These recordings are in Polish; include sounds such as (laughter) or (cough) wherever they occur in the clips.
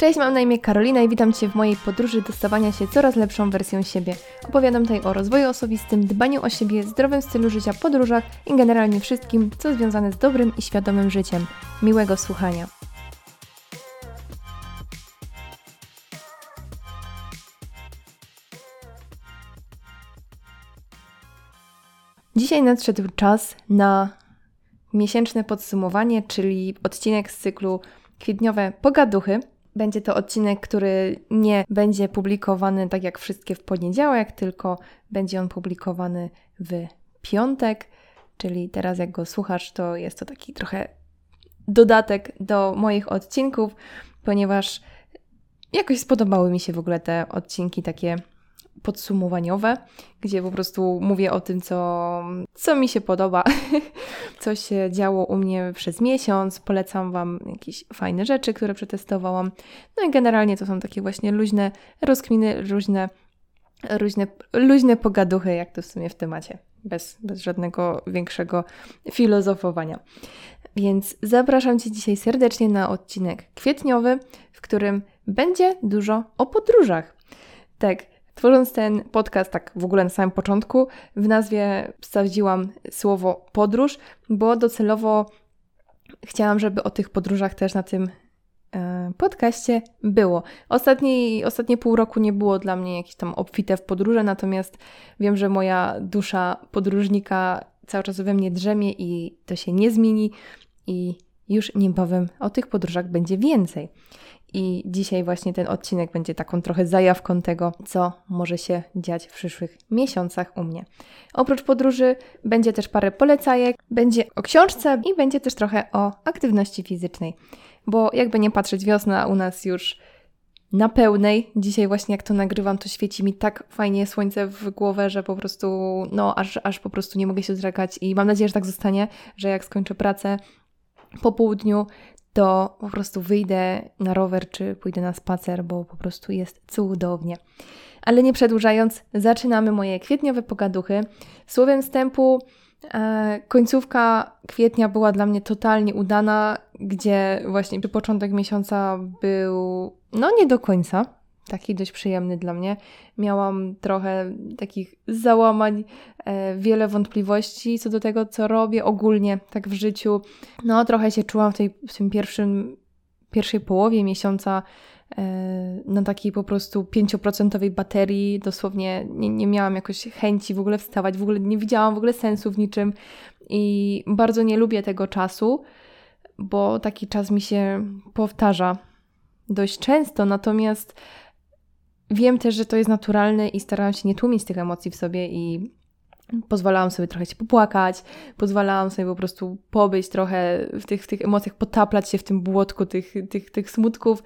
Cześć, mam na imię Karolina i witam Cię w mojej podróży do stawania się coraz lepszą wersją siebie. Opowiadam tutaj o rozwoju osobistym, dbaniu o siebie, zdrowym stylu życia, podróżach i generalnie wszystkim, co związane z dobrym i świadomym życiem. Miłego słuchania. Dzisiaj nadszedł czas na miesięczne podsumowanie, czyli odcinek z cyklu Kwietniowe Pogaduchy. Będzie to odcinek, który nie będzie publikowany tak jak wszystkie w poniedziałek, tylko będzie on publikowany w piątek, czyli teraz jak go słuchasz, to jest to taki trochę dodatek do moich odcinków, ponieważ jakoś spodobały mi się w ogóle te odcinki takie podsumowaniowe, gdzie po prostu mówię o tym, co, co mi się podoba, (laughs) co się działo u mnie przez miesiąc. Polecam Wam jakieś fajne rzeczy, które przetestowałam. No i generalnie to są takie właśnie luźne rozkminy, luźne, luźne, luźne pogaduchy, jak to w sumie w temacie, bez, bez żadnego większego filozofowania. Więc zapraszam Cię dzisiaj serdecznie na odcinek kwietniowy, w którym będzie dużo o podróżach. Tak, Tworząc ten podcast, tak w ogóle na samym początku, w nazwie wsadziłam słowo podróż, bo docelowo chciałam, żeby o tych podróżach też na tym e, podcaście było. Ostatni, ostatnie pół roku nie było dla mnie jakieś tam obfite w podróże, natomiast wiem, że moja dusza podróżnika cały czas we mnie drzemie i to się nie zmieni i już niebawem o tych podróżach będzie więcej. I dzisiaj właśnie ten odcinek będzie taką trochę zajawką tego, co może się dziać w przyszłych miesiącach u mnie. Oprócz podróży będzie też parę polecajek, będzie o książce i będzie też trochę o aktywności fizycznej. Bo jakby nie patrzeć, wiosna u nas już na pełnej. Dzisiaj właśnie jak to nagrywam, to świeci mi tak fajnie słońce w głowę, że po prostu, no aż, aż po prostu nie mogę się zrzekać i mam nadzieję, że tak zostanie, że jak skończę pracę po południu, to po prostu wyjdę na rower czy pójdę na spacer, bo po prostu jest cudownie. Ale nie przedłużając, zaczynamy moje kwietniowe pogaduchy. Słowem wstępu, e, końcówka kwietnia była dla mnie totalnie udana, gdzie właśnie początek miesiąca był no nie do końca, taki dość przyjemny dla mnie. Miałam trochę takich załamań, e, wiele wątpliwości co do tego, co robię ogólnie tak w życiu. No, trochę się czułam w tej w tym pierwszym, pierwszej połowie miesiąca e, na takiej po prostu 5% baterii, dosłownie nie, nie miałam jakoś chęci w ogóle wstawać, w ogóle nie widziałam w ogóle sensu w niczym i bardzo nie lubię tego czasu, bo taki czas mi się powtarza dość często, natomiast Wiem też, że to jest naturalne i starałam się nie tłumić tych emocji w sobie i pozwalałam sobie trochę się popłakać, pozwalałam sobie po prostu pobyć trochę w tych, w tych emocjach, potaplać się w tym błotku tych, tych, tych smutków,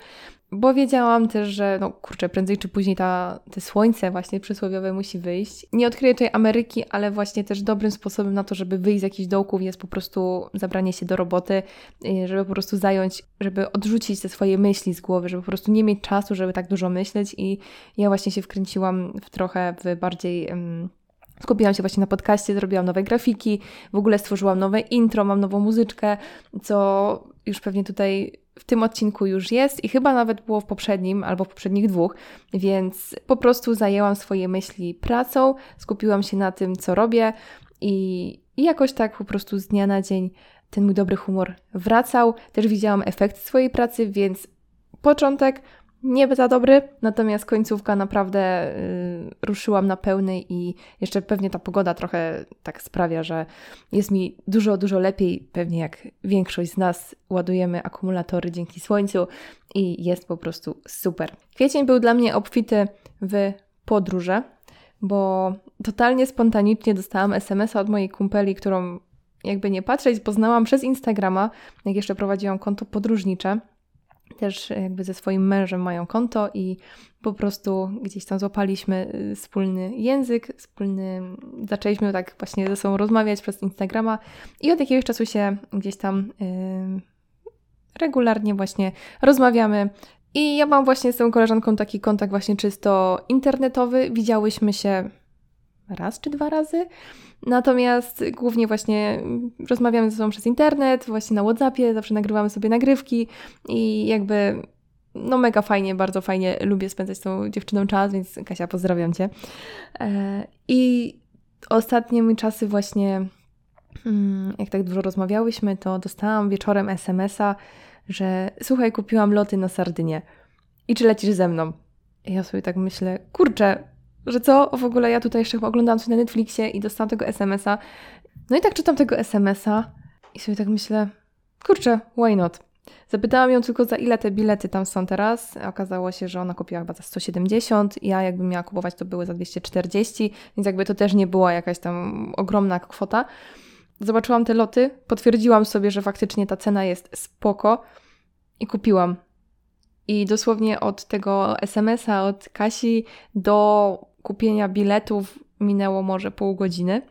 bo wiedziałam też, że no kurczę, prędzej czy później ta, te słońce właśnie przysłowiowe musi wyjść. Nie odkryję tej Ameryki, ale właśnie też dobrym sposobem na to, żeby wyjść z jakichś dołków jest po prostu zabranie się do roboty, y, żeby po prostu zająć, żeby odrzucić te swoje myśli z głowy, żeby po prostu nie mieć czasu, żeby tak dużo myśleć i ja właśnie się wkręciłam w trochę w bardziej... Um, Skupiłam się właśnie na podcaście, zrobiłam nowe grafiki, w ogóle stworzyłam nowe intro, mam nową muzyczkę, co już pewnie tutaj w tym odcinku już jest i chyba nawet było w poprzednim albo w poprzednich dwóch, więc po prostu zajęłam swoje myśli pracą, skupiłam się na tym, co robię i, i jakoś tak po prostu z dnia na dzień ten mój dobry humor wracał. Też widziałam efekt swojej pracy, więc początek nie za dobry, natomiast końcówka naprawdę y, ruszyłam na pełnej i jeszcze pewnie ta pogoda trochę tak sprawia, że jest mi dużo, dużo lepiej, pewnie jak większość z nas ładujemy akumulatory dzięki słońcu i jest po prostu super. Kwiecień był dla mnie obfity w podróże, bo totalnie spontanicznie dostałam SMS-a od mojej kumpeli, którą jakby nie patrzeć, poznałam przez Instagrama, jak jeszcze prowadziłam konto podróżnicze też jakby ze swoim mężem mają konto i po prostu gdzieś tam złapaliśmy y, wspólny język, wspólny, zaczęliśmy tak właśnie ze sobą rozmawiać przez Instagrama i od jakiegoś czasu się gdzieś tam yy, regularnie właśnie rozmawiamy. I ja mam właśnie z tą koleżanką taki kontakt właśnie czysto internetowy. Widziałyśmy się raz czy dwa razy. Natomiast głównie właśnie rozmawiamy ze sobą przez internet, właśnie na WhatsAppie, zawsze nagrywamy sobie nagrywki i jakby no mega fajnie, bardzo fajnie, lubię spędzać z tą dziewczyną czas, więc Kasia, pozdrawiam Cię. E, I ostatnie mi czasy właśnie, mm, jak tak dużo rozmawiałyśmy, to dostałam wieczorem SMS-a, że słuchaj, kupiłam loty na Sardynię i czy lecisz ze mną? I ja sobie tak myślę, kurczę, że co? W ogóle ja tutaj jeszcze oglądałam coś na Netflixie i dostałam tego SMS-a. No i tak czytam tego SMS-a i sobie tak myślę, kurczę, why not? Zapytałam ją tylko za ile te bilety tam są teraz. Okazało się, że ona kupiła chyba za 170. Ja jakbym miała kupować, to były za 240, więc jakby to też nie była jakaś tam ogromna kwota. Zobaczyłam te loty, potwierdziłam sobie, że faktycznie ta cena jest spoko i kupiłam. I dosłownie od tego SMS-a, od Kasi do kupienia biletów minęło może pół godziny.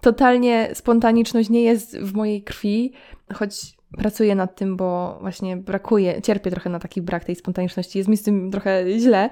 Totalnie spontaniczność nie jest w mojej krwi, choć pracuję nad tym, bo właśnie brakuje, cierpię trochę na taki brak tej spontaniczności. Jest mi z tym trochę źle,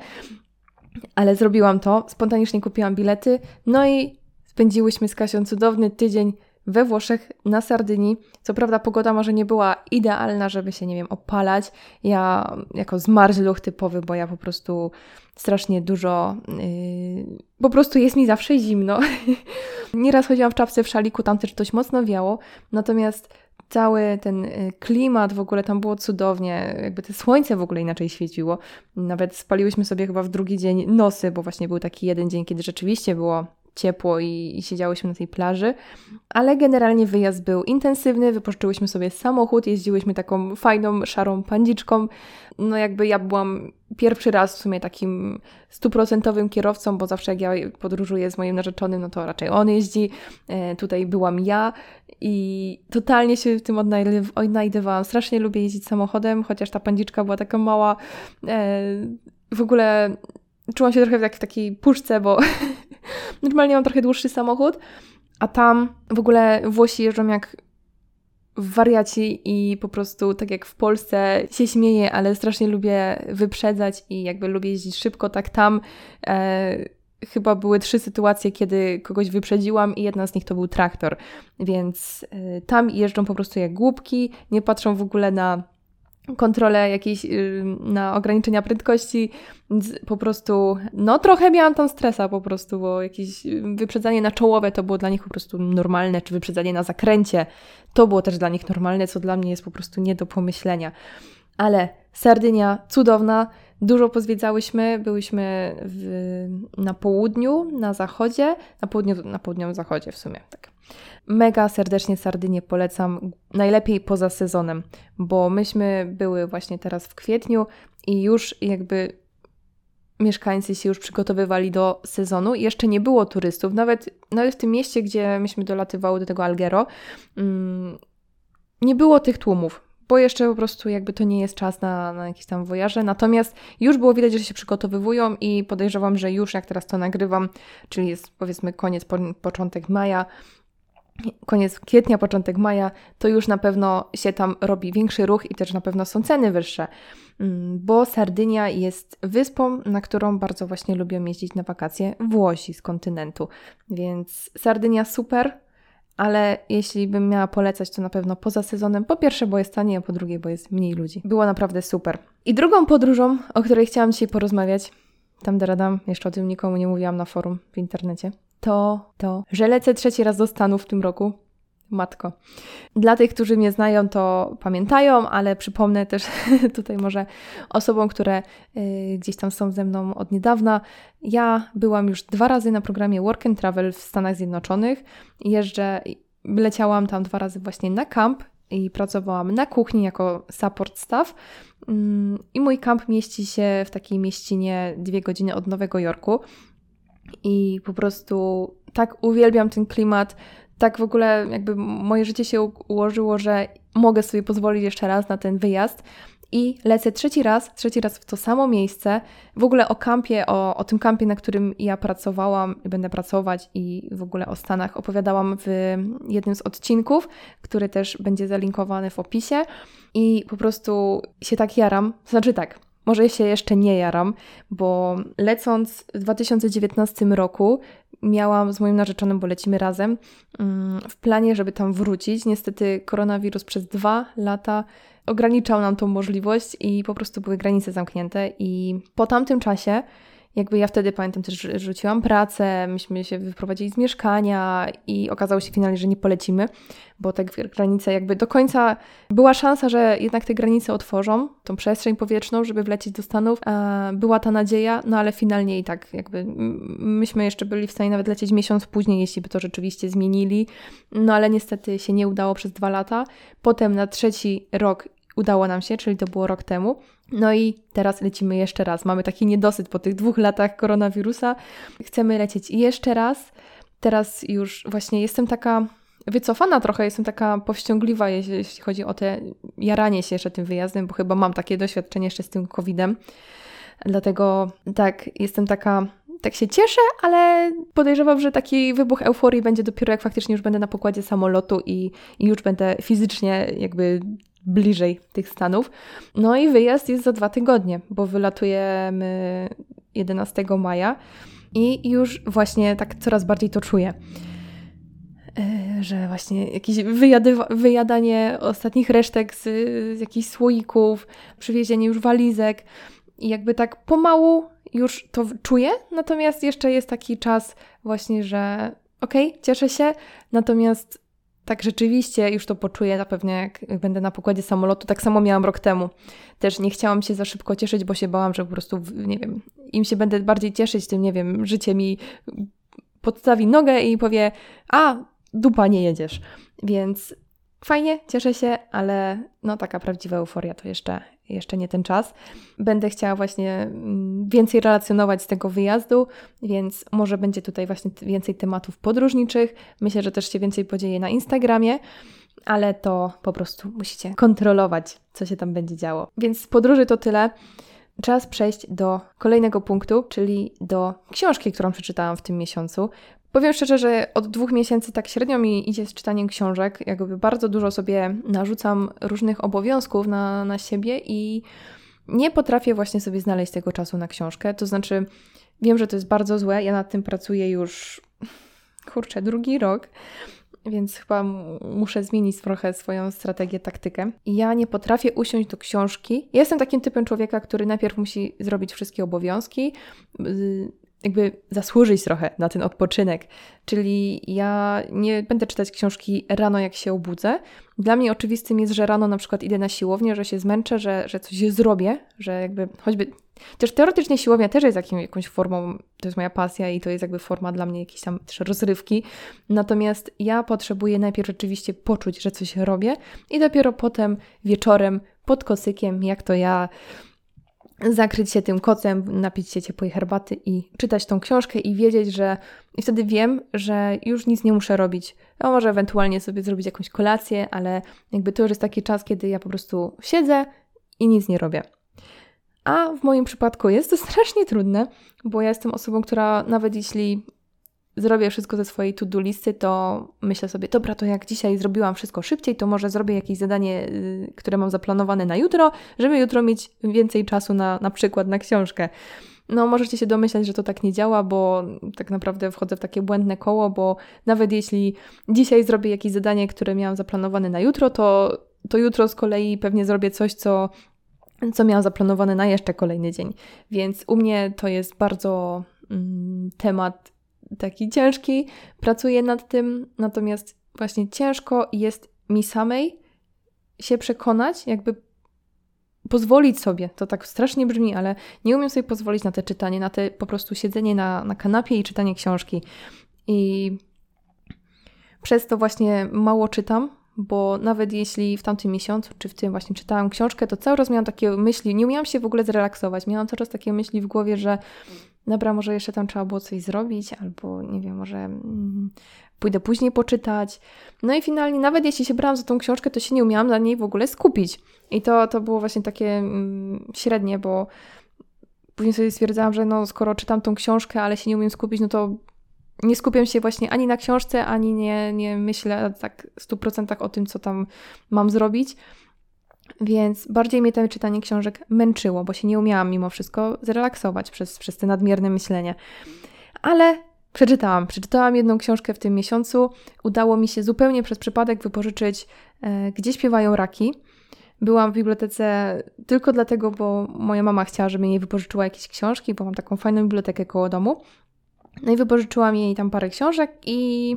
ale zrobiłam to. Spontanicznie kupiłam bilety, no i spędziłyśmy z Kasią cudowny tydzień we Włoszech, na Sardynii. Co prawda pogoda może nie była idealna, żeby się, nie wiem, opalać. Ja jako zmarzluch typowy, bo ja po prostu strasznie dużo, yy, po prostu jest mi zawsze zimno. (laughs) Nieraz chodziłam w czapce, w szaliku, tam też dość mocno wiało. Natomiast cały ten y, klimat w ogóle tam było cudownie, jakby to słońce w ogóle inaczej świeciło. Nawet spaliłyśmy sobie chyba w drugi dzień nosy, bo właśnie był taki jeden dzień, kiedy rzeczywiście było ciepło i, i siedziałyśmy na tej plaży, ale generalnie wyjazd był intensywny, wypożyczyłyśmy sobie samochód, jeździłyśmy taką fajną, szarą pandziczką. No jakby ja byłam pierwszy raz w sumie takim stuprocentowym kierowcą, bo zawsze jak ja podróżuję z moim narzeczonym, no to raczej on jeździ. E, tutaj byłam ja i totalnie się w tym odnajdywałam. Strasznie lubię jeździć samochodem, chociaż ta pandziczka była taka mała. E, w ogóle czułam się trochę jak w takiej puszce, bo (laughs) normalnie mam trochę dłuższy samochód, a tam w ogóle Włosi jeżdżą jak wariaci i po prostu tak jak w Polsce się śmieję, ale strasznie lubię wyprzedzać i jakby lubię jeździć szybko, tak tam e, chyba były trzy sytuacje, kiedy kogoś wyprzedziłam i jedna z nich to był traktor, więc e, tam jeżdżą po prostu jak głupki, nie patrzą w ogóle na kontrolę jakieś y, na ograniczenia prędkości, po prostu, no trochę miałam tam stresa po prostu, bo jakieś y, wyprzedzanie na czołowe to było dla nich po prostu normalne, czy wyprzedzanie na zakręcie to było też dla nich normalne, co dla mnie jest po prostu nie do pomyślenia. Ale Sardynia cudowna, dużo pozwiedzałyśmy, byłyśmy w, na południu, na zachodzie, na południu, na południowym zachodzie w sumie, tak. Mega serdecznie Sardynię polecam, najlepiej poza sezonem, bo myśmy były właśnie teraz w kwietniu i już jakby mieszkańcy się już przygotowywali do sezonu. Jeszcze nie było turystów, nawet, nawet w tym mieście, gdzie myśmy dolatywały do tego Algero, mm, nie było tych tłumów bo jeszcze po prostu jakby to nie jest czas na, na jakieś tam wojaże. Natomiast już było widać, że się przygotowywują i podejrzewam, że już jak teraz to nagrywam, czyli jest powiedzmy koniec, po, początek maja, koniec kwietnia, początek maja, to już na pewno się tam robi większy ruch i też na pewno są ceny wyższe, mm, bo Sardynia jest wyspą, na którą bardzo właśnie lubią jeździć na wakacje Włosi z kontynentu. Więc Sardynia super, ale jeśli bym miała polecać, to na pewno poza sezonem. Po pierwsze, bo jest taniej, a po drugie, bo jest mniej ludzi. Było naprawdę super. I drugą podróżą, o której chciałam dzisiaj porozmawiać, tam daradam, jeszcze o tym nikomu nie mówiłam na forum w internecie, to to, że lecę trzeci raz do Stanów w tym roku. Matko. Dla tych, którzy mnie znają, to pamiętają, ale przypomnę też (laughs) tutaj może osobom, które y, gdzieś tam są ze mną od niedawna. Ja byłam już dwa razy na programie Work and Travel w Stanach Zjednoczonych. Jeżdżę, leciałam tam dwa razy właśnie na kamp i pracowałam na kuchni jako support staff. Mm, I mój kamp mieści się w takiej mieścinie dwie godziny od Nowego Jorku. I po prostu tak uwielbiam ten klimat, tak w ogóle jakby moje życie się ułożyło, że mogę sobie pozwolić jeszcze raz na ten wyjazd. I lecę trzeci raz, trzeci raz w to samo miejsce. W ogóle o kampie, o, o tym kampie, na którym ja pracowałam i będę pracować, i w ogóle o Stanach opowiadałam w jednym z odcinków, który też będzie zalinkowany w opisie. I po prostu się tak jaram. Znaczy tak, może się jeszcze nie jaram, bo lecąc w 2019 roku miałam z moim narzeczonym, bo lecimy razem, mm, w planie, żeby tam wrócić. Niestety koronawirus przez dwa lata ograniczał nam tą możliwość i po prostu były granice zamknięte i po tamtym czasie jakby ja wtedy pamiętam też, że rzuciłam pracę, myśmy się wyprowadzili z mieszkania i okazało się finalnie, że nie polecimy, bo te granice jakby do końca była szansa, że jednak te granice otworzą, tą przestrzeń powietrzną, żeby wlecieć do Stanów. Była ta nadzieja, no ale finalnie i tak jakby myśmy jeszcze byli w stanie nawet lecieć miesiąc później, jeśli by to rzeczywiście zmienili, no ale niestety się nie udało przez dwa lata. Potem na trzeci rok udało nam się, czyli to było rok temu. No i teraz lecimy jeszcze raz. Mamy taki niedosyt po tych dwóch latach koronawirusa. Chcemy lecieć jeszcze raz. Teraz już właśnie jestem taka wycofana trochę, jestem taka powściągliwa, jeśli chodzi o te jaranie się jeszcze tym wyjazdem, bo chyba mam takie doświadczenie jeszcze z tym COVID-em. Dlatego tak, jestem taka tak się cieszę, ale podejrzewam, że taki wybuch euforii będzie dopiero jak faktycznie już będę na pokładzie samolotu i, i już będę fizycznie jakby bliżej tych Stanów. No i wyjazd jest za dwa tygodnie, bo wylatujemy 11 maja i już właśnie tak coraz bardziej to czuję. E, że właśnie jakieś wyjadanie ostatnich resztek z, z jakichś słoików, przywiezienie już walizek i jakby tak pomału już to czuję, natomiast jeszcze jest taki czas właśnie, że okej, okay, cieszę się, natomiast tak rzeczywiście już to poczuję na pewno jak będę na pokładzie samolotu. Tak samo miałam rok temu. Też nie chciałam się za szybko cieszyć, bo się bałam, że po prostu, nie wiem, im się będę bardziej cieszyć tym, nie wiem, życie mi podstawi nogę i powie, a, dupa, nie jedziesz. Więc fajnie, cieszę się, ale no taka prawdziwa euforia to jeszcze, jeszcze nie ten czas. Będę chciała właśnie mm, więcej relacjonować z tego wyjazdu, więc może będzie tutaj właśnie więcej tematów podróżniczych. Myślę, że też się więcej podzieje na Instagramie, ale to po prostu musicie kontrolować, co się tam będzie działo. Więc z podróży to tyle. Czas przejść do kolejnego punktu, czyli do książki, którą przeczytałam w tym miesiącu. Powiem szczerze, że od dwóch miesięcy tak średnio mi idzie z czytaniem książek. Jakby bardzo dużo sobie narzucam różnych obowiązków na, na siebie i nie potrafię właśnie sobie znaleźć tego czasu na książkę. To znaczy, wiem, że to jest bardzo złe. Ja nad tym pracuję już, kurczę, drugi rok, więc chyba muszę zmienić trochę swoją strategię, taktykę. Ja nie potrafię usiąść do książki. Ja jestem takim typem człowieka, który najpierw musi zrobić wszystkie obowiązki, jakby zasłużyć trochę na ten odpoczynek. Czyli ja nie będę czytać książki rano, jak się obudzę. Dla mnie oczywistym jest, że rano na przykład idę na siłownię, że się zmęczę, że, że coś zrobię, że jakby choćby. Też teoretycznie siłownia też jest jakim, jakąś formą, to jest moja pasja i to jest jakby forma dla mnie jakiejś tam też rozrywki. Natomiast ja potrzebuję najpierw rzeczywiście poczuć, że coś robię i dopiero potem wieczorem pod kosykiem, jak to ja zakryć się tym kocem, napić się ciepłej herbaty i czytać tą książkę i wiedzieć, że i wtedy wiem, że już nic nie muszę robić. No może ewentualnie sobie zrobić jakąś kolację, ale jakby to już jest taki czas, kiedy ja po prostu siedzę i nic nie robię. A w moim przypadku jest to (laughs) strasznie trudne, bo ja jestem osobą, która nawet jeśli zrobię wszystko ze swojej to-do listy, to myślę sobie, dobra, to jak dzisiaj zrobiłam wszystko szybciej, to może zrobię jakieś zadanie, y, które mam zaplanowane na jutro, żeby jutro mieć więcej czasu na, na przykład na książkę. No, możecie się domyślać, że to tak nie działa, bo tak naprawdę wchodzę w takie błędne koło, bo nawet jeśli dzisiaj zrobię jakieś zadanie, które miałam zaplanowane na jutro, to, to jutro z kolei pewnie zrobię coś, co, co miałam zaplanowane na jeszcze kolejny dzień. Więc u mnie to jest bardzo mm, temat taki ciężki, pracuję nad tym, natomiast właśnie ciężko jest mi samej się przekonać, jakby pozwolić sobie, to tak strasznie brzmi, ale nie umiem sobie pozwolić na te czytanie, na te po prostu siedzenie na, na kanapie i czytanie książki. I przez to właśnie mało czytam, bo nawet jeśli w tamtym miesiącu, czy w tym właśnie czytałam książkę, to cały czas miałam takie myśli, nie umiałam się w ogóle zrelaksować, miałam cały czas takie myśli w głowie, że dobra, może jeszcze tam trzeba było coś zrobić, albo nie wiem, może mm, pójdę później poczytać. No i finalnie, nawet jeśli się brałam za tą książkę, to się nie umiałam na niej w ogóle skupić. I to, to było właśnie takie mm, średnie, bo później sobie stwierdzałam, że no skoro czytam tą książkę, ale się nie umiem skupić, no to nie skupiam się właśnie ani na książce, ani nie, nie myślę tak w 100% o tym, co tam mam zrobić. więc bardziej mnie to czytanie książek męczyło, bo się nie umiałam mimo wszystko zrelaksować przez, przez te nadmierne myślenie. Ale przeczytałam. Przeczytałam jedną książkę w tym miesiącu. Udało mi się zupełnie przez przypadek wypożyczyć e, Gdzie śpiewają raki. Byłam w bibliotece tylko dlatego, bo moja mama chciała, żebym jej wypożyczyła jakieś książki, bo mam taką fajną bibliotekę koło domu. No i wypożyczyłam jej tam parę książek i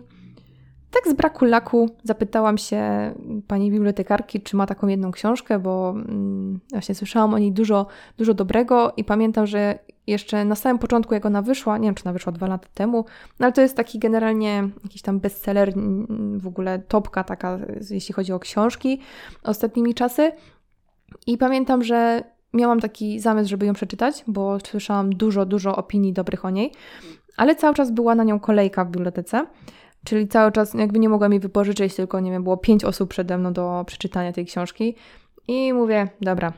tak z braku laku zapytałam się pani bibliotekarki, czy ma taką jedną książkę, bo mm, właśnie słyszałam o niej dużo, dużo dobrego i pamiętam, że jeszcze na samym początku, jak ona wyszła, nie wiem, czy ona wyszła dwa lata temu, no ale to jest taki generalnie jakiś tam bestseller, mm, w ogóle topka taka, jeśli chodzi o książki ostatnimi czasy. I pamiętam, że miałam taki zamysł, żeby ją przeczytać, bo słyszałam dużo, dużo opinii dobrych o niej, ale cały czas była na nią kolejka w bibliotece. Czyli cały czas jakby nie mogłam jej wypożyczyć, tylko nie wiem, było pięć osób przede mną do przeczytania tej książki. I mówię, dobra.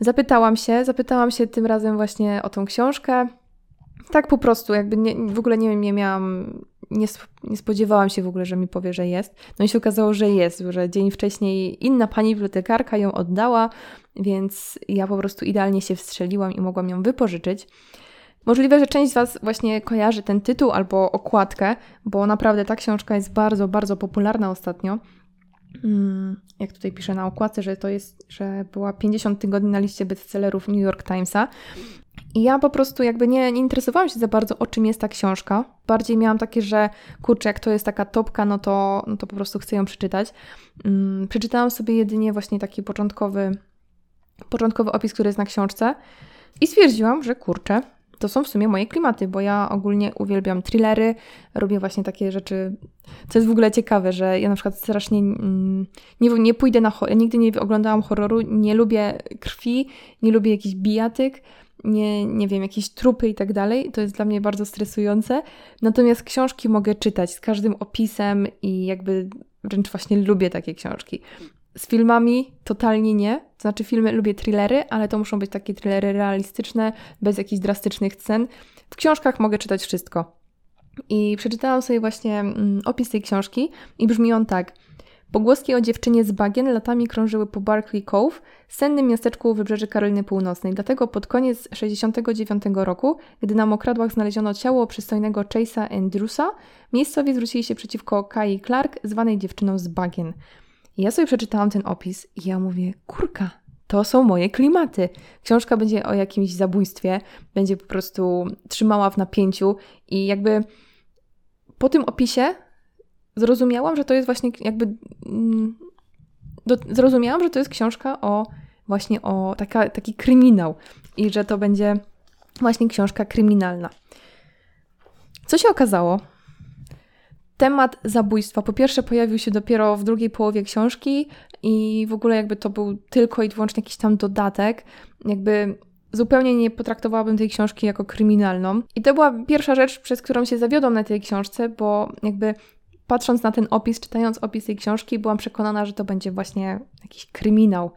Zapytałam się, zapytałam się tym razem właśnie o tą książkę. Tak po prostu, jakby nie, w ogóle nie, nie miałam, nie, nie spodziewałam się w ogóle, że mi powie, że jest. No i się okazało, że jest, że dzień wcześniej inna pani bibliotekarka ją oddała, więc ja po prostu idealnie się wstrzeliłam i mogłam ją wypożyczyć. Możliwe, że część z Was właśnie kojarzy ten tytuł albo okładkę, bo naprawdę ta książka jest bardzo, bardzo popularna ostatnio. Mm, jak tutaj piszę na okładce, że to jest, że była 50 tygodni na liście bestsellerów New York Timesa. I ja po prostu jakby nie, nie interesowałam się za bardzo, o czym jest ta książka. Bardziej miałam takie, że kurczę, jak to jest taka topka, no to, no to po prostu chcę ją przeczytać. Um, przeczytałam sobie jedynie właśnie taki początkowy, początkowy opis, który jest na książce i stwierdziłam, że kurczę, to są w sumie moje klimaty, bo ja ogólnie uwielbiam thrillery, robię właśnie takie rzeczy, co jest w ogóle ciekawe, że ja na przykład strasznie mm, nie, nie pójdę na horror, nigdy nie oglądałam horroru, nie lubię krwi, nie lubię jakichś bijatyk, nie, nie wiem, jakieś trupy i tak dalej. To jest dla mnie bardzo stresujące. Natomiast książki mogę czytać z każdym opisem i jakby wręcz właśnie lubię takie książki. Z filmami totalnie nie. To znaczy, filmy lubię thrillery, ale to muszą być takie thrillery realistyczne, bez jakichś drastycznych scen. W książkach mogę czytać wszystko. I przeczytałam sobie właśnie mm, opis tej książki i brzmi on tak. Pogłoski o dziewczynie z bagien latami krążyły po Barkley Cove, sennym miasteczku u wybrzeży Karoliny Północnej. Dlatego pod koniec 69 roku, gdy na mokradłach znaleziono ciało przystojnego Chase'a Andrewsa, miejscowi zwrócili się przeciwko Kai Clark, zwanej dziewczyną z bagien. I ja sobie przeczytałam ten opis i ja mówię, kurka, to są moje klimaty. Książka będzie o jakimś zabójstwie, będzie po prostu trzymała w napięciu i jakby po tym opisie zrozumiałam, że to jest właśnie jakby. Mm, do, zrozumiałam, że to jest książka o właśnie o taka, taki kryminał i że to będzie właśnie książka kryminalna. Co się okazało? Temat zabójstwa po pierwsze pojawił się dopiero w drugiej połowie książki i w ogóle jakby to był tylko i wyłącznie jakiś tam dodatek, jakby zupełnie nie potraktowałabym tej książki jako kryminalną. I to była pierwsza rzecz, przez którą się zawiodłam na tej książce, bo jakby patrząc na ten opis, czytając opis tej książki, byłam przekonana, że to będzie właśnie jakiś kryminał.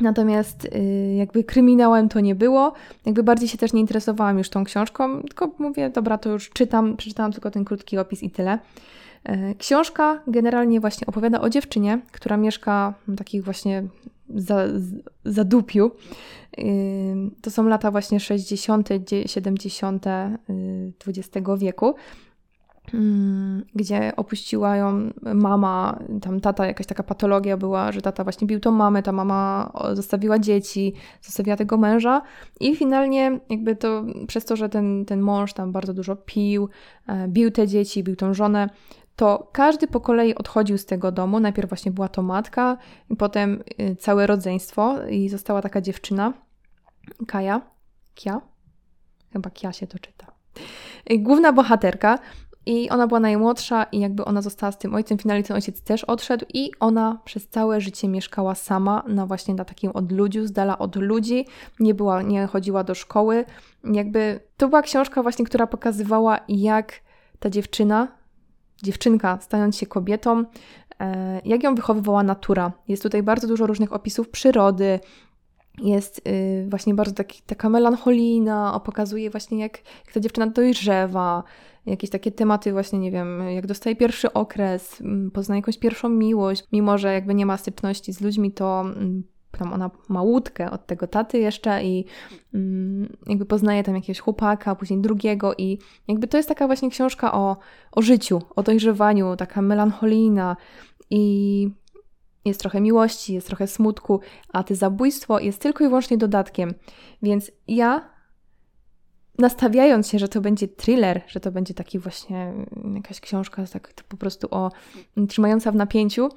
Natomiast y, jakby kryminałem to nie było, jakby bardziej się też nie interesowałam już tą książką, tylko mówię, dobra, to już czytam, przeczytałam tylko ten krótki opis i tyle. Y, książka generalnie właśnie opowiada o dziewczynie, która mieszka w takich właśnie za, zadupiu. Y, to są lata właśnie 60., 70. XX wieku. Mm, gdzie opuściła ją mama, tam tata, jakaś taka patologia była, że tata właśnie bił tą mamę, ta mama zostawiła dzieci, zostawiła tego męża i finalnie jakby to przez to, że ten, ten mąż tam bardzo dużo pił, e, bił te dzieci, bił tą żonę, to każdy po kolei odchodził z tego domu. Najpierw właśnie była to matka, potem y, całe rodzeństwo i została taka dziewczyna, Kaja, Kia, chyba Kia się to czyta. Główna bohaterka, i ona była najmłodsza i jakby ona została z tym ojcem. Finalnie ten ojciec też odszedł i ona przez całe życie mieszkała sama na właśnie na takim odludziu, z dala od ludzi. Nie była, nie chodziła do szkoły. Jakby to była książka właśnie, która pokazywała jak ta dziewczyna, dziewczynka stając się kobietą, e, jak ją wychowywała natura. Jest tutaj bardzo dużo różnych opisów przyrody, jest y, właśnie bardzo taki, taka melancholijna, pokazuje właśnie jak, jak ta dziewczyna dojrzewa, jakieś takie tematy właśnie, nie wiem, jak dostaje pierwszy okres, poznaje jakąś pierwszą miłość, mimo że jakby nie ma styczności z ludźmi, to tam ona ma łódkę od tego taty jeszcze i jakby poznaje tam jakiegoś chłopaka, później drugiego i jakby to jest taka właśnie książka o, o życiu, o dojrzewaniu, taka melancholijna i jest trochę miłości, jest trochę smutku, a to zabójstwo jest tylko i wyłącznie dodatkiem. Więc ja, nastawiając się, że to będzie thriller, że to będzie taki właśnie jakaś książka tak po prostu o trzymająca w napięciu,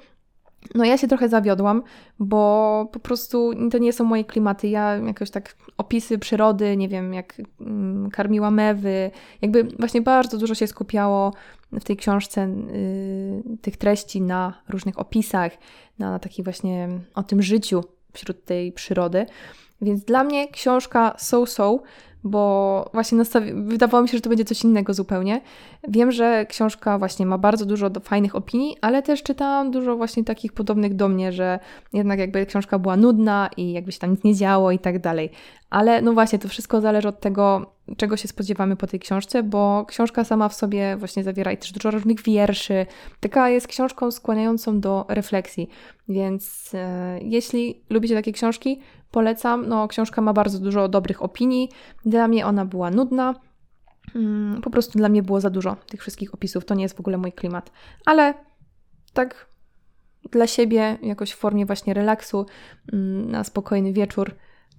no ja się trochę zawiodłam, bo po prostu to nie są moje klimaty. Ja jakoś tak opisy przyrody, nie wiem, jak mm, karmiła mewy, jakby właśnie bardzo dużo się skupiało w tej książce y, tych treści na różnych opisach, na takiej właśnie o tym życiu wśród tej przyrody. Więc dla mnie książka so-so, bo właśnie nastawi- wydawało mi się, że to będzie coś innego zupełnie. Wiem, że książka właśnie ma bardzo dużo fajnych opinii, ale też czytałam dużo właśnie takich podobnych do mnie, że jednak jakby książka była nudna i jakby się tam nic nie działo i tak dalej. Ale no właśnie, to wszystko zależy od tego, czego się spodziewamy po tej książce, bo książka sama w sobie właśnie zawiera i też dużo różnych wierszy. Taka jest książką skłaniającą do refleksji. Więc e, jeśli lubicie takie książki, polecam. No, książka ma bardzo dużo dobrych opinii. Dla mnie ona była nudna. Mm, po prostu dla mnie było za dużo tych wszystkich opisów. To nie jest w ogóle mój klimat. Ale tak dla siebie, jakoś w formie właśnie relaksu, mm, na spokojny wieczór,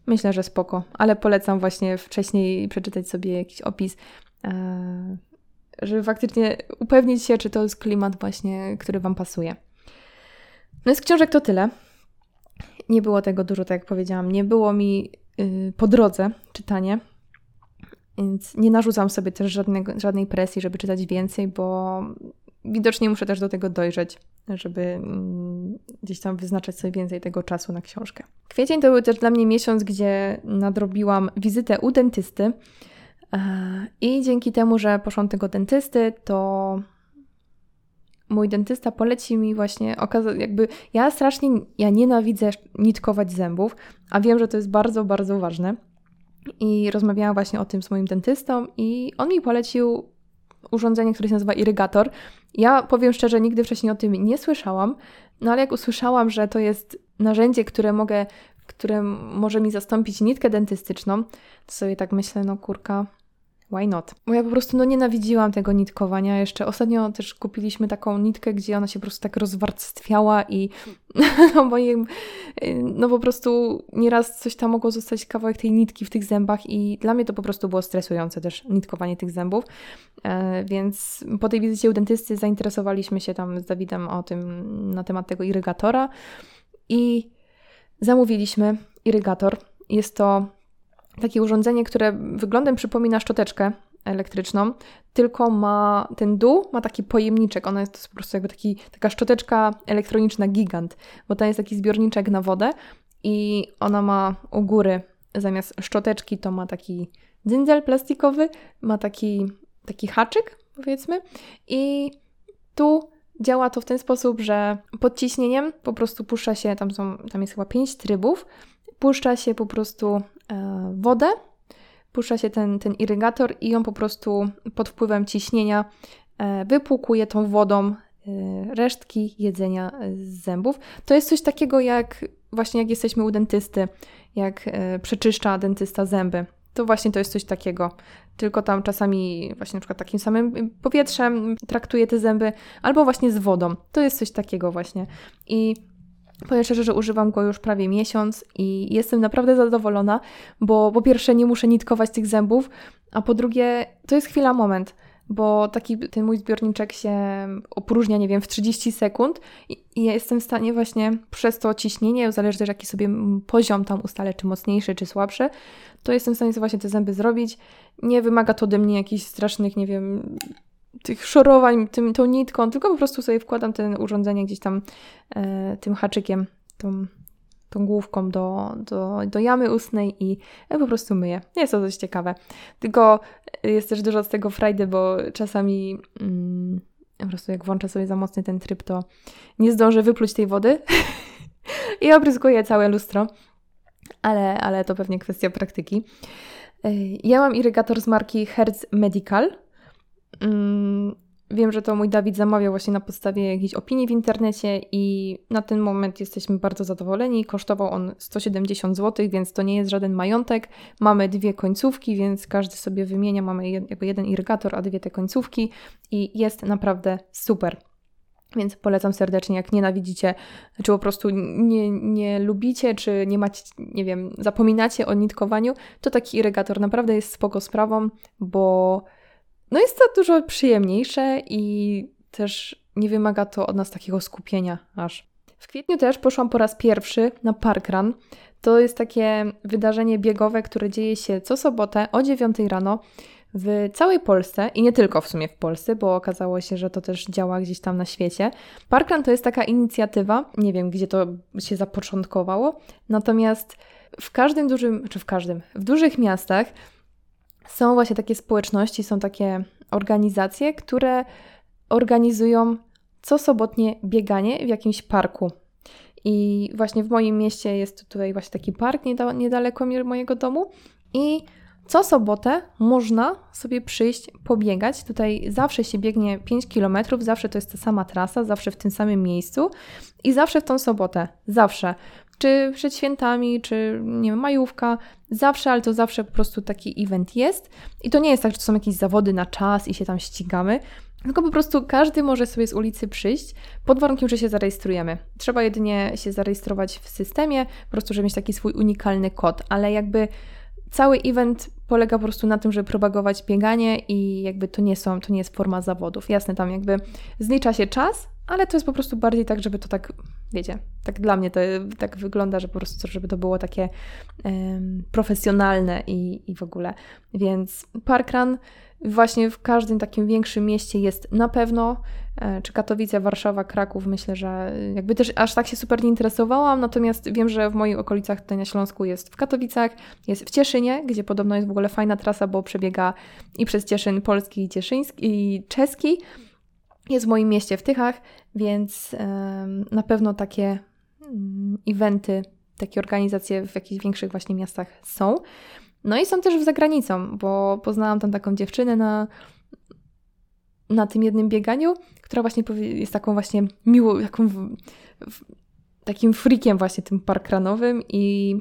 myślę, że spoko. Ale polecam właśnie wcześniej przeczytać sobie jakiś opis, e, żeby faktycznie upewnić się, czy to jest klimat właśnie, który Wam pasuje. No z książek to tyle. Nie było tego dużo, tak jak powiedziałam. Nie było mi yy, po drodze czytanie, więc nie narzucam sobie też żadnego, żadnej presji, żeby czytać więcej, bo widocznie muszę też do tego dojrzeć, żeby mm, gdzieś tam wyznaczać sobie więcej tego czasu na książkę. Kwiecień to był też dla mnie miesiąc, gdzie nadrobiłam wizytę u dentysty. E, I dzięki temu, że poszłam tego dentysty, to mój dentysta poleci mi właśnie, jakby ja strasznie, ja nienawidzę nitkować zębów, a wiem, że to jest bardzo, bardzo ważne. I rozmawiałam właśnie o tym z moim dentystą i on mi polecił urządzenie, które się nazywa irygator. Ja powiem szczerze, nigdy wcześniej o tym nie słyszałam, no ale jak usłyszałam, że to jest narzędzie, które mogę, które może mi zastąpić nitkę dentystyczną, to sobie tak myślę, no kurka, why not? Bo ja po prostu no nienawidziłam tego nitkowania. Jeszcze ostatnio też kupiliśmy taką nitkę, gdzie ona się po prostu tak rozwarstwiała i (laughs) no moim, no po prostu nieraz coś tam mogło zostać kawałek tej nitki w tych zębach i dla mnie to po prostu było stresujące też nitkowanie tych zębów. E, więc po tej wizycie u dentysty zainteresowaliśmy się tam z Dawidem o tym, na temat tego irygatora i zamówiliśmy irygator. Jest to takie urządzenie, które wyglądem przypomina szczoteczkę elektryczną, tylko ma ten dół, ma taki pojemniczek. Ona jest po prostu jakby taki, taka szczoteczka elektroniczna gigant, bo to jest taki zbiorniczek na wodę i ona ma u góry zamiast szczoteczki to ma taki dzyndzel plastikowy, ma taki, taki haczyk powiedzmy i tu działa to w ten sposób, że pod ciśnieniem po prostu puszcza się, tam, są, tam jest chyba pięć trybów, puszcza się po prostu wodę, puszcza się ten, ten irygator i on po prostu pod wpływem ciśnienia e, wypłukuje tą wodą e, resztki jedzenia z zębów. To jest coś takiego jak właśnie jak jesteśmy u dentysty, jak przeczyszcza dentysta zęby. To właśnie to jest coś takiego. Tylko tam czasami właśnie na przykład takim samym powietrzem traktuje te zęby, albo właśnie z wodą. To jest coś takiego właśnie. I Powiem szczerze, że używam go już prawie miesiąc i jestem naprawdę zadowolona, bo po pierwsze nie muszę nitkować tych zębów, a po drugie to jest chwila, moment, bo taki ten mój zbiorniczek się opróżnia, nie wiem, w 30 sekund i, ja jestem w stanie właśnie przez to ciśnienie, zależy też jaki sobie poziom tam ustalę, czy mocniejszy, czy słabszy, to jestem w stanie sobie właśnie te zęby zrobić. Nie wymaga to ode mnie jakichś strasznych, nie wiem, tych szorowań tym, tą nitką, tylko po prostu sobie wkładam ten urządzenie gdzieś tam e, tym haczykiem, tą, tą główką do, do, do jamy ustnej i po prostu myję. Jest to dość ciekawe. Tylko jest też dużo z tego frajdy, bo czasami mm, po prostu jak włączę sobie za mocny ten tryb, to nie zdążę wypluć tej wody (laughs) i obryskuję całe lustro. ale, ale to pewnie kwestia praktyki. E, ja mam irygator z marki Hertz Medical. Mm, wiem, że to mój Dawid zamawiał właśnie na podstawie jakiejś opinii w internecie i na ten moment jesteśmy bardzo zadowoleni. Kosztował on 170 zł, więc to nie jest żaden majątek. Mamy dwie końcówki, więc każdy sobie wymienia. Mamy jakby jeden irygator, a dwie te końcówki i jest naprawdę super. Więc polecam serdecznie, jak nienawidzicie, czy po prostu nie, nie lubicie, czy nie macie, nie wiem, zapominacie o nitkowaniu, to taki irygator naprawdę jest spoko sprawą, bo no jest to dużo przyjemniejsze i też nie wymaga to od nas takiego skupienia aż. W kwietniu też poszłam po raz pierwszy na parkrun. To jest takie wydarzenie biegowe, które dzieje się co sobotę o 9 rano w całej Polsce i nie tylko w sumie w Polsce, bo okazało się, że to też działa gdzieś tam na świecie. Parkrun to jest taka inicjatywa, nie wiem gdzie to się zapoczątkowało, natomiast w każdym dużym, czy w każdym, w dużych miastach są właśnie takie społeczności, są takie organizacje, które organizują co sobotnie bieganie w jakimś parku. I właśnie w moim mieście jest tutaj właśnie taki park niedaleko mojego domu i co sobotę można sobie przyjść pobiegać. Tutaj zawsze się biegnie 5 km, zawsze to jest ta sama trasa, zawsze w tym samym miejscu i zawsze w tą sobotę, zawsze. Czy przed świętami, czy nie wiem, majówka, zawsze, ale to zawsze po prostu taki event jest. I to nie jest tak, że to są jakieś zawody na czas i się tam ścigamy, tylko po prostu każdy może sobie z ulicy przyjść, pod warunkiem, że się zarejestrujemy. Trzeba jedynie się zarejestrować w systemie, po prostu, żeby mieć taki swój unikalny kod, ale jakby cały event polega po prostu na tym, żeby propagować bieganie i jakby to nie są, to nie jest forma zawodów. Jasne, tam jakby zlicza się czas, ale to jest po prostu bardziej tak, żeby to tak, wiecie, tak dla mnie to tak wygląda, że po prostu, żeby to było takie um, profesjonalne i, i w ogóle. Więc parkrun właśnie w każdym takim większym mieście jest na pewno, e, czy Katowice, Warszawa, Kraków, myślę, że jakby też aż tak się super nie interesowałam, natomiast wiem, że w moich okolicach tutaj na Śląsku jest w Katowicach, jest w Cieszynie, gdzie podobno jest w ogóle fajna trasa, bo przebiega i przez Cieszyn polski i cieszyński i czeski, jest w moim mieście w Tychach, więc na pewno takie mm, eventy, takie organizacje w jakichś większych właśnie miastach są. No i są też w zagranicą, bo poznałam tam taką dziewczynę na, na tym jednym bieganiu, która właśnie jest taką właśnie miłą, taką takim freakiem właśnie tym parkranowym i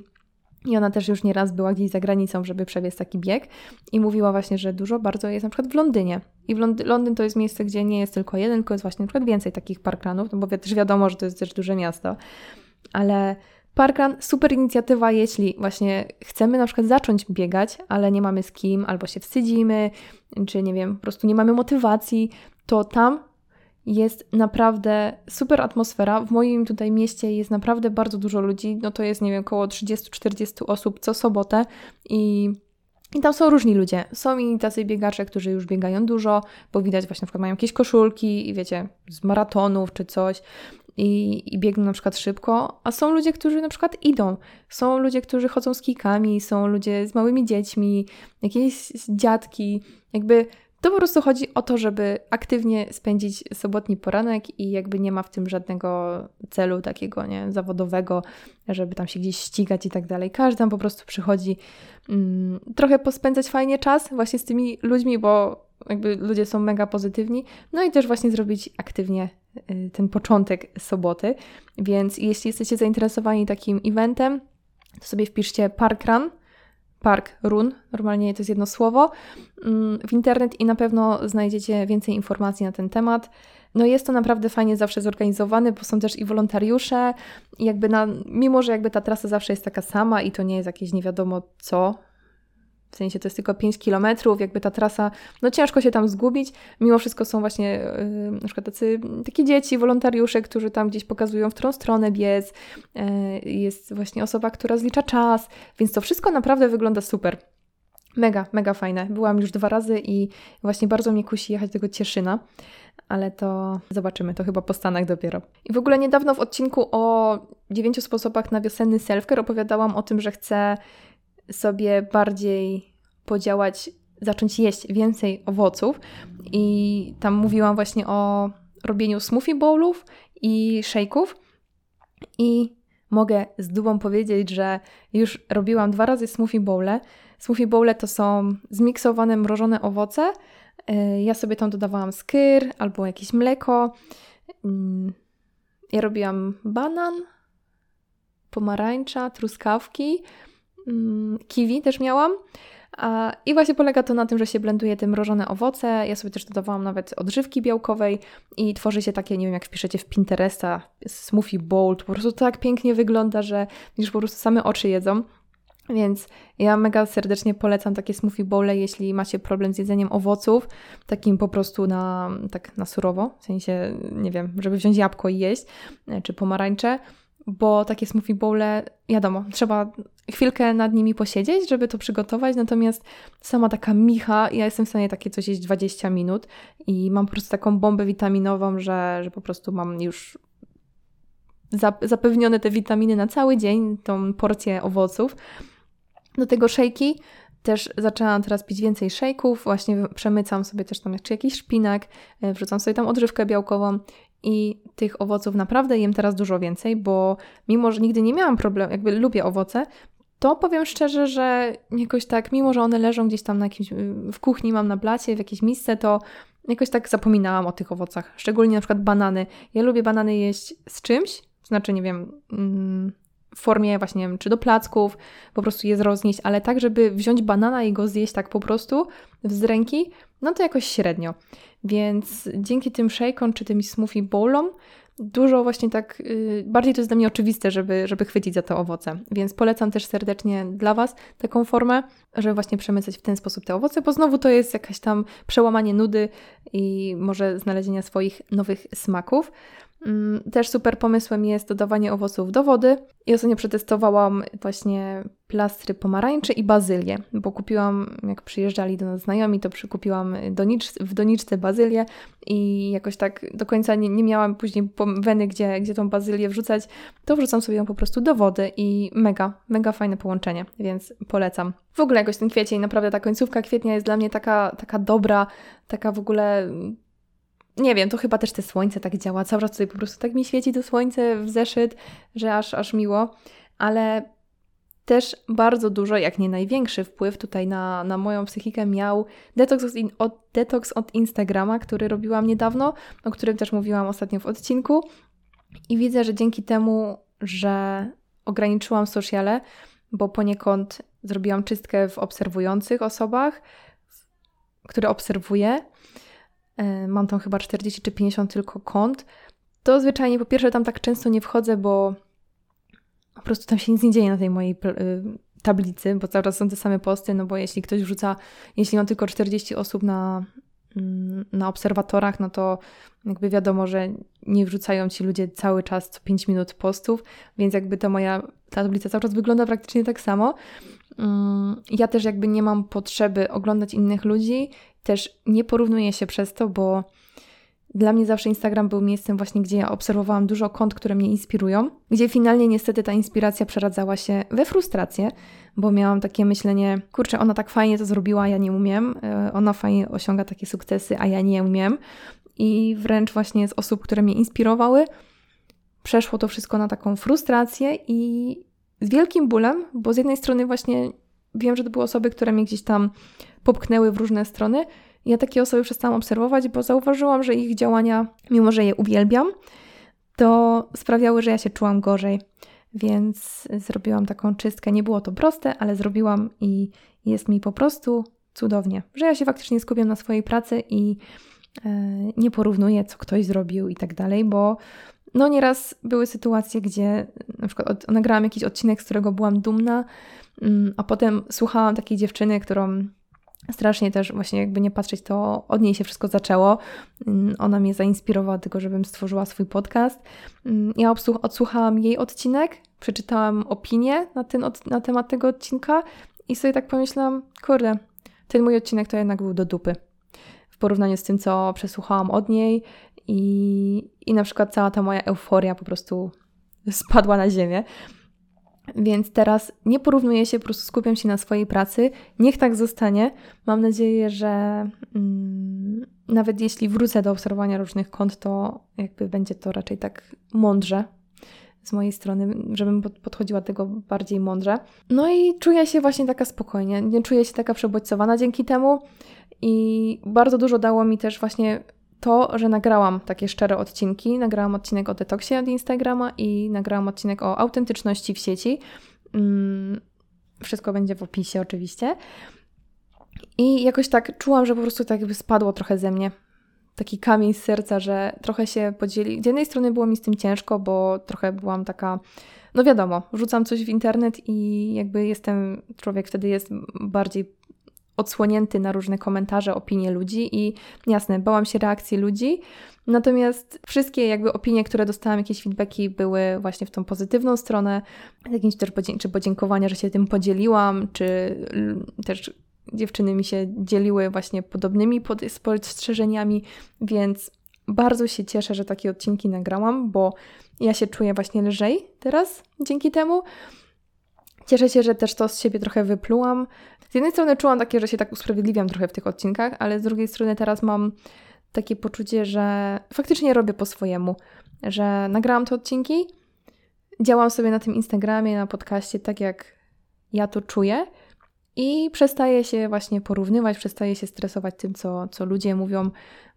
i ona też już nieraz była gdzieś za granicą, żeby przebiec taki bieg i mówiła właśnie, że dużo bardzo jest na przykład w Londynie. I w Londy Londyn to jest miejsce, gdzie nie jest tylko jeden, tylko jest właśnie na przykład więcej takich parkranów, no bo też wiadomo, że to jest też duże miasto. Ale parkrun, super inicjatywa, jeśli właśnie chcemy na przykład zacząć biegać, ale nie mamy z kim, albo się wstydzimy, czy nie wiem, po prostu nie mamy motywacji, to tam jest naprawdę super atmosfera. W moim tutaj mieście jest naprawdę bardzo dużo ludzi. No to jest, nie wiem, około 30-40 osób co sobotę i i tam są różni ludzie. Są i tacy biegacze, którzy już biegają dużo, bo widać właśnie na przykład mają jakieś koszulki wiecie, z maratonów czy coś i, i biegną na przykład szybko, a są ludzie, którzy na przykład idą. Są ludzie, którzy chodzą z kikami, są ludzie z małymi dziećmi, jakieś dziadki. Jakby to po prostu chodzi o to, żeby aktywnie spędzić sobotni poranek i jakby nie ma w tym żadnego celu takiego nie, zawodowego, żeby tam się gdzieś ścigać i tak dalej. Każdy tam po prostu przychodzi mm, trochę pospędzać fajnie czas właśnie z tymi ludźmi, bo jakby ludzie są mega pozytywni, no i też właśnie zrobić aktywnie y, ten początek soboty. Więc jeśli jesteście zainteresowani takim eventem, to sobie wpiszcie Parkrun Park Run, normalnie to jest jedno słowo, mm, w internet i na pewno znajdziecie więcej informacji na ten temat. No jest to naprawdę fajnie zawsze zorganizowane, bo są też i wolontariusze jakby na, mimo, że jakby ta trasa zawsze jest taka sama i to nie jest jakieś nie wiadomo co, w sensie to jest tylko 5 kilometrów, jakby ta trasa, no ciężko się tam zgubić. Mimo wszystko są właśnie yy, na przykład tacy, takie dzieci, wolontariusze, którzy tam gdzieś pokazują, w którą stronę biec. Yy, jest właśnie osoba, która zlicza czas, więc to wszystko naprawdę wygląda super. Mega, mega fajne. Byłam już dwa razy i właśnie bardzo mnie kusi jechać do tego Cieszyna, ale to zobaczymy, to chyba po Stanach dopiero. I w ogóle niedawno w odcinku o dziewięciu sposobach na wiosenny selfcare opowiadałam o tym, że chcę sobie bardziej podziałać, zacząć jeść więcej owoców. I tam mówiłam właśnie o robieniu smoothie bowlów i shake'ów. I mogę z dumą powiedzieć, że już robiłam dwa razy smoothie bowle. Smoothie bowle to są zmiksowane mrożone owoce. Y, ja sobie tam dodawałam skyr albo jakieś mleko. Mm, ja robiłam banan, pomarańcza, truskawki, kiwi też miałam. I właśnie polega to na tym, że się blenduje te mrożone owoce. Ja sobie też dodawałam nawet odżywki białkowej i tworzy się takie, nie wiem, jak wpiszecie w Pinteresta, smoothie bowl, po prostu to tak pięknie wygląda, że już po prostu same oczy jedzą. Więc ja mega serdecznie polecam takie smoothie bowle, jeśli macie problem z jedzeniem owoców, takim po prostu na, tak na surowo, w sensie, nie wiem, żeby wziąć jabłko i jeść, e, czy pomarańcze, bo takie smoothie bowle, wiadomo, trzeba chwilkę nad nimi posiedzieć, żeby to przygotować, natomiast sama taka micha, ja jestem w stanie takie coś jeść 20 minut i mam po prostu taką bombę witaminową, że, że po prostu mam już zapewnione te witaminy na cały dzień, tą porcję owoców. Do tego szejki też zaczęłam teraz pić więcej szejków, właśnie przemycam sobie też tam jeszcze jakiś szpinak, e, wrzucam sobie tam odżywkę białkową i tych owoców naprawdę jem teraz dużo więcej, bo mimo, że nigdy nie miałam problemu, jakby lubię owoce, to powiem szczerze, że jakoś tak, mimo że one leżą gdzieś tam na jakimś, w kuchni mam na blacie, w jakiejś misce, to jakoś tak zapominałam o tych owocach. Szczególnie na przykład banany. Ja lubię banany jeść z czymś, znaczy, nie wiem, mm, w formie właśnie, czy do placków, po prostu je roznieść, ale tak, żeby wziąć banana i go zjeść tak po prostu z ręki, no to jakoś średnio. Więc dzięki tym shake'om czy tym smoothie bowlom dużo właśnie tak, yy, bardziej to jest dla mnie oczywiste, żeby, żeby chwycić za te owoce. Więc polecam też serdecznie dla Was taką formę, żeby właśnie przemycać w ten sposób te owoce, bo znowu to jest jakaś tam przełamanie nudy i może znalezienia swoich nowych smaków. Mm, też super pomysłem jest dodawanie owoców do wody. I ostatnio przetestowałam właśnie plastry pomarańczy i bazylię, bo kupiłam, jak przyjeżdżali do nas znajomi, to przykupiłam donicz, w doniczce bazylię i jakoś tak do końca nie, nie miałam później weny, gdzie, gdzie tą bazylię wrzucać, to wrzucam sobie ją po prostu do wody i mega, mega fajne połączenie, więc polecam. W ogóle jakoś ten kwiecień, naprawdę ta końcówka kwietnia jest dla mnie taka, taka dobra, taka w ogóle nie wiem, to chyba też te słońce tak działa. Cały czas tutaj po prostu tak mi świeci to słońce w zeszyt, że aż, aż miło. Ale też bardzo dużo, jak nie największy wpływ tutaj na, na moją psychikę miał detoks od, detoks od Instagrama, który robiłam niedawno, o którym też mówiłam ostatnio w odcinku. I widzę, że dzięki temu, że ograniczyłam sociale, bo poniekąd zrobiłam czystkę w obserwujących osobach, które obserwuję, mam tam chyba 40 czy 50 tylko kont, to zwyczajnie po pierwsze tam tak często nie wchodzę, bo po prostu tam się nic nie dzieje na tej mojej y, tablicy, bo cały czas są te same posty, no bo jeśli ktoś wrzuca, jeśli mam tylko 40 osób na, mm, na obserwatorach, no to jakby wiadomo, że nie wrzucają ci ludzie cały czas co 5 minut postów, więc jakby ta moja ta tablica cały czas wygląda praktycznie tak samo. Mm, ja też jakby nie mam potrzeby oglądać innych ludzi, też nie porównuję się przez to, bo dla mnie zawsze Instagram był miejscem właśnie, gdzie ja obserwowałam dużo kont, które mnie inspirują, gdzie finalnie niestety ta inspiracja przeradzała się we frustrację, bo miałam takie myślenie, kurczę, ona tak fajnie to zrobiła, ja nie umiem, e, ona fajnie osiąga takie sukcesy, a ja nie umiem. I wręcz właśnie z osób, które mnie inspirowały, przeszło to wszystko na taką frustrację i z wielkim bólem, bo z jednej strony właśnie wiem, że to były osoby, które mnie gdzieś tam popchnęły w różne strony. Ja takie osoby przestałam obserwować, bo zauważyłam, że ich działania, mimo że je uwielbiam, to sprawiały, że ja się czułam gorzej. Więc zrobiłam taką czystkę. Nie było to proste, ale zrobiłam i jest mi po prostu cudownie, że ja się faktycznie skupiam na swojej pracy i e, nie porównuję, co ktoś zrobił i tak dalej, bo no nieraz były sytuacje, gdzie na przykład od, nagrałam jakiś odcinek, z którego byłam dumna, a potem słuchałam takiej dziewczyny, którą strasznie też właśnie jakby nie patrzeć, to od niej się wszystko zaczęło. Mm, ona mnie zainspirowała tego, żebym stworzyła swój podcast. Mm, ja odsłuchałam jej odcinek, przeczytałam opinię na, ten, na temat tego odcinka i sobie tak pomyślałam, kurde, ten mój odcinek to jednak był do dupy. W porównaniu z tym, co przesłuchałam od niej i, i na przykład cała ta moja euforia po prostu spadła na ziemię. Więc teraz nie porównuję się, po prostu skupiam się na swojej pracy. Niech tak zostanie. Mam nadzieję, że mm, nawet jeśli wrócę do obserwowania różnych kont, to jakby będzie to raczej tak mądrze z mojej strony, żebym podchodziła do tego bardziej mądrze. No i czuję się właśnie taka spokojnie, nie czuję się taka przebodźcowana dzięki temu i bardzo dużo dało mi też właśnie to, że nagrałam takie szczere odcinki. Nagrałam odcinek o detoksie od Instagrama i nagrałam odcinek o autentyczności w sieci. Mm, wszystko będzie w opisie oczywiście. I jakoś tak czułam, że po prostu tak jakby spadło trochę ze mnie taki kamień z serca, że trochę się podzieli. Z jednej strony było mi z tym ciężko, bo trochę byłam taka, no wiadomo, rzucam coś w internet i jakby jestem, człowiek wtedy jest bardziej odsłonięty na różne komentarze, opinie ludzi i jasne, bałam się reakcji ludzi, natomiast wszystkie jakby opinie, które dostałam, jakieś feedbacki były właśnie w tą pozytywną stronę, jakieś też czy podziękowania, że się tym podzieliłam, czy też dziewczyny mi się dzieliły właśnie podobnymi spostrzeżeniami, więc bardzo się cieszę, że takie odcinki nagrałam, bo ja się czuję właśnie lżej teraz dzięki temu. Cieszę się, że też to z siebie trochę wyplułam. Z jednej strony czułam takie, że się tak usprawiedliwiam trochę w tych odcinkach, ale z drugiej strony teraz mam takie poczucie, że faktycznie robię po swojemu, że nagrałam te odcinki, działam sobie na tym Instagramie, na podcaście tak, jak ja to czuję i przestaję się właśnie porównywać, przestaję się stresować tym, co, co ludzie mówią,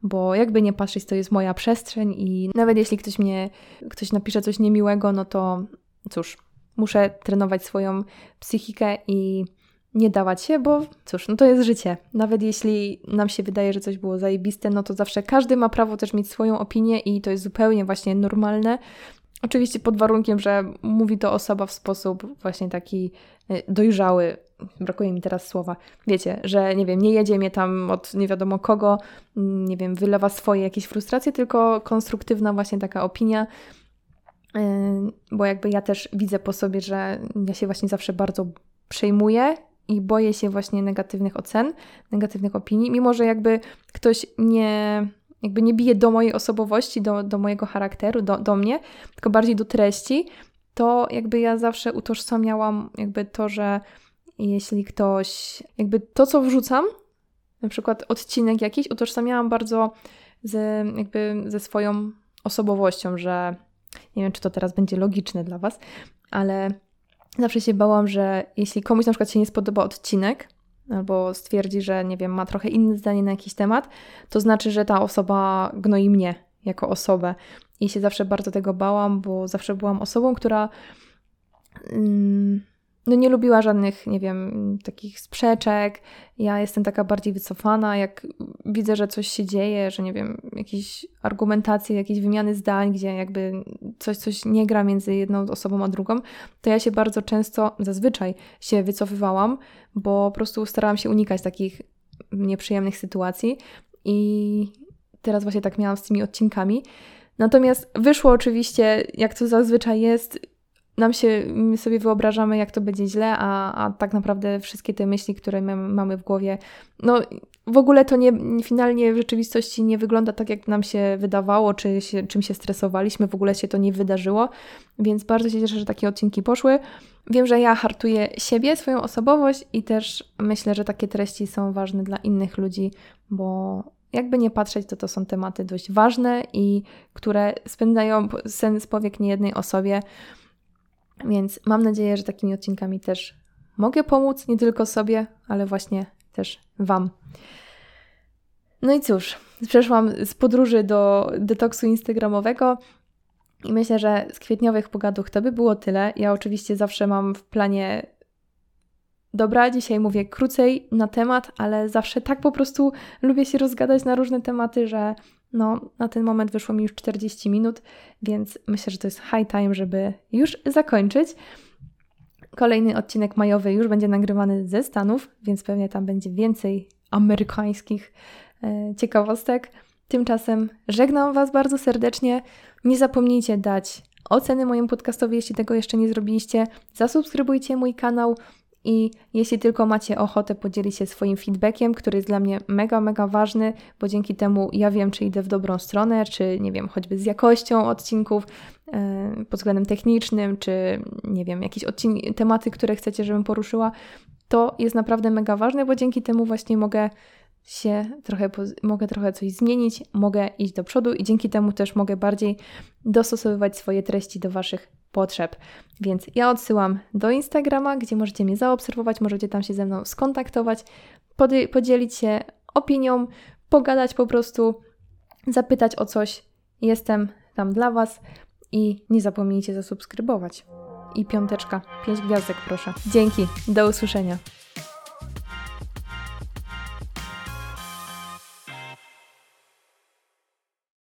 bo jakby nie patrzeć, to jest moja przestrzeń i nawet jeśli ktoś mnie, ktoś napisze coś niemiłego, no to cóż, muszę trenować swoją psychikę i nie dawać się, bo cóż, no to jest życie. Nawet jeśli nam się wydaje, że coś było zajebiste, no to zawsze każdy ma prawo też mieć swoją opinię i to jest zupełnie właśnie normalne. Oczywiście pod warunkiem, że mówi to osoba w sposób właśnie taki y, dojrzały, brakuje mi teraz słowa, wiecie, że nie wiem, nie jedzie mnie tam od nie wiadomo kogo, mm, nie wiem, wylewa swoje jakieś frustracje, tylko konstruktywna właśnie taka opinia, yy, bo jakby ja też widzę po sobie, że ja się właśnie zawsze bardzo przejmuję i boję się właśnie negatywnych ocen, negatywnych opinii, mimo że jakby ktoś nie jakby nie bije do mojej osobowości, do, do mojego charakteru, do, do mnie, tylko bardziej do treści, to jakby ja zawsze utożsamiałam jakby to, że jeśli ktoś, jakby to, co wrzucam, na przykład odcinek jakiś, utożsamiałam bardzo z, jakby ze swoją osobowością, że nie wiem, czy to teraz będzie logiczne dla Was, ale zawsze się bałam, że jeśli komuś na przykład się nie spodoba odcinek, albo stwierdzi, że nie wiem, ma trochę inne zdanie na jakiś temat, to znaczy, że ta osoba gnoi mnie jako osobę. I się zawsze bardzo tego bałam, bo zawsze byłam osobą, która. Mm, no nie lubiła żadnych, nie wiem, takich sprzeczek. Ja jestem taka bardziej wycofana, jak widzę, że coś się dzieje, że nie wiem, jakieś argumentacje, jakieś wymiany zdań, gdzie jakby coś, coś nie gra między jedną osobą a drugą, to ja się bardzo często, zazwyczaj się wycofywałam, bo po prostu starałam się unikać takich nieprzyjemnych sytuacji i teraz właśnie tak miałam z tymi odcinkami. Natomiast wyszło oczywiście, jak to zazwyczaj jest, nam się, my sobie wyobrażamy, jak to będzie źle, a, a tak naprawdę wszystkie te myśli, które my mamy w głowie, no w ogóle to nie, finalnie w rzeczywistości nie wygląda tak, jak nam się wydawało, czy się, czym się stresowaliśmy, w ogóle się to nie wydarzyło, więc bardzo się cieszę, że takie odcinki poszły. Wiem, że ja hartuję siebie, swoją osobowość i też myślę, że takie treści są ważne dla innych ludzi, bo jakby nie patrzeć, to to są tematy dość ważne i które spędzają sen z powiek niejednej osobie. Więc mam nadzieję, że takimi odcinkami też mogę pomóc nie tylko sobie, ale właśnie też Wam. No i cóż, przeszłam z podróży do detoksu instagramowego i myślę, że z kwietniowych pogaduch to by było tyle. Ja oczywiście zawsze mam w planie Dobra, dzisiaj mówię krócej na temat, ale zawsze tak po prostu lubię się rozgadać na różne tematy, że no, na ten moment wyszło mi już 40 minut, więc myślę, że to jest high time, żeby już zakończyć. Kolejny odcinek majowy już będzie nagrywany ze Stanów, więc pewnie tam będzie więcej amerykańskich ciekawostek. Tymczasem żegnam Was bardzo serdecznie. Nie zapomnijcie dać oceny mojemu podcastowi, jeśli tego jeszcze nie zrobiliście. Zasubskrybujcie mój kanał. I jeśli tylko macie ochotę podzielić się swoim feedbackiem, który jest dla mnie mega, mega ważny, bo dzięki temu ja wiem, czy idę w dobrą stronę, czy nie wiem, choćby z jakością odcinków yy, pod względem technicznym, czy nie wiem, jakieś tematy, które chcecie, żebym poruszyła, to jest naprawdę mega ważne, bo dzięki temu właśnie mogę się trochę, mogę trochę coś zmienić, mogę iść do przodu i dzięki temu też mogę bardziej dostosowywać swoje treści do Waszych potrzeb. Więc ja odsyłam do Instagrama, gdzie możecie mnie zaobserwować, możecie tam się ze mną skontaktować, podzielić się opinią, pogadać po prostu, zapytać o coś. Jestem tam dla Was i nie zapomnijcie zasubskrybować. I piąteczka, pięć gwiazdek proszę. Dzięki, do usłyszenia.